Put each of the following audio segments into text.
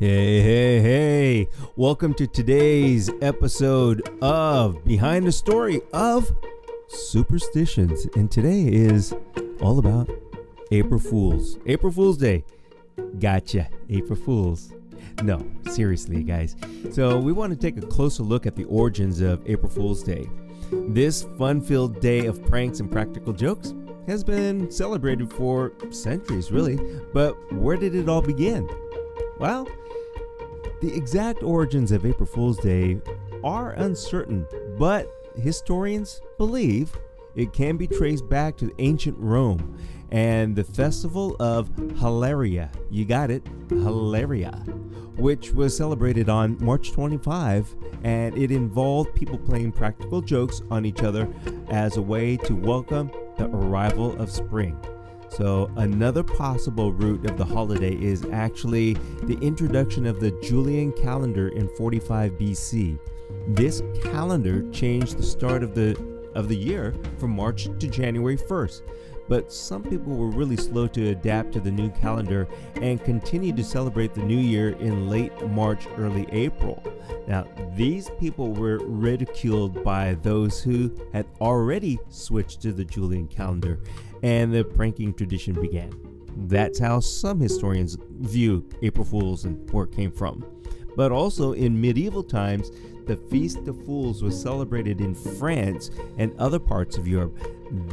Hey, hey, hey. Welcome to today's episode of Behind the Story of Superstitions. And today is all about April Fools. April Fool's Day. Gotcha. April Fools. No, seriously, guys. So, we want to take a closer look at the origins of April Fool's Day. This fun filled day of pranks and practical jokes has been celebrated for centuries, really. But where did it all begin? Well, the exact origins of April Fool's Day are uncertain, but historians believe it can be traced back to ancient Rome and the festival of Hilaria. You got it, Hilaria, which was celebrated on March 25, and it involved people playing practical jokes on each other as a way to welcome the arrival of spring. So, another possible root of the holiday is actually the introduction of the Julian calendar in 45 BC. This calendar changed the start of the of the year from March to January 1st. But some people were really slow to adapt to the new calendar and continued to celebrate the new year in late March, early April. Now, these people were ridiculed by those who had already switched to the Julian calendar, and the pranking tradition began. That's how some historians view April Fools and where it came from. But also in medieval times, the Feast of Fools was celebrated in France and other parts of Europe.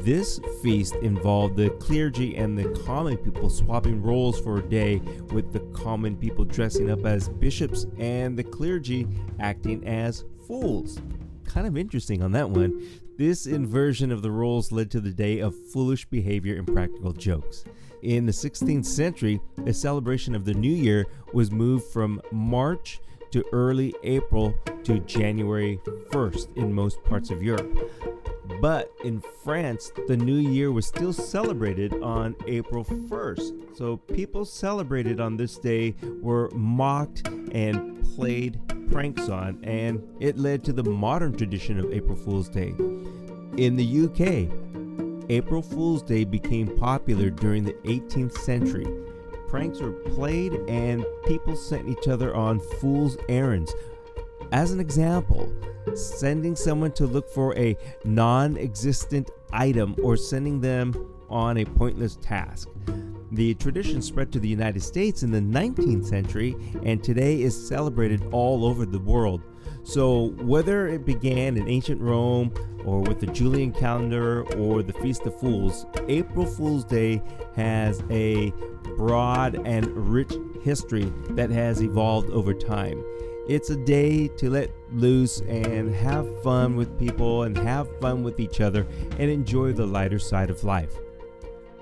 This feast involved the clergy and the common people swapping roles for a day, with the common people dressing up as bishops and the clergy acting as fools. Kind of interesting on that one. This inversion of the roles led to the day of foolish behavior and practical jokes. In the 16th century, the celebration of the new year was moved from March to early April to January 1st in most parts of Europe. But in France, the new year was still celebrated on April 1st. So people celebrated on this day were mocked and played pranks on, and it led to the modern tradition of April Fool's Day. In the UK, April Fool's Day became popular during the 18th century. Pranks were played and people sent each other on fool's errands. As an example, sending someone to look for a non existent item or sending them on a pointless task. The tradition spread to the United States in the 19th century and today is celebrated all over the world. So, whether it began in ancient Rome or with the Julian calendar or the Feast of Fools, April Fool's Day has a broad and rich history that has evolved over time. It's a day to let loose and have fun with people and have fun with each other and enjoy the lighter side of life.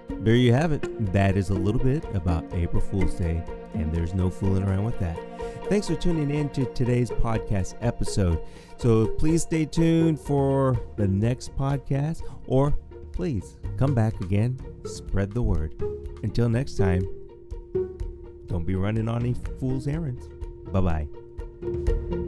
There you have it. That is a little bit about April Fool's Day, and there's no fooling around with that. Thanks for tuning in to today's podcast episode. So please stay tuned for the next podcast, or please come back again, spread the word. Until next time, don't be running on any fool's errands. Bye bye.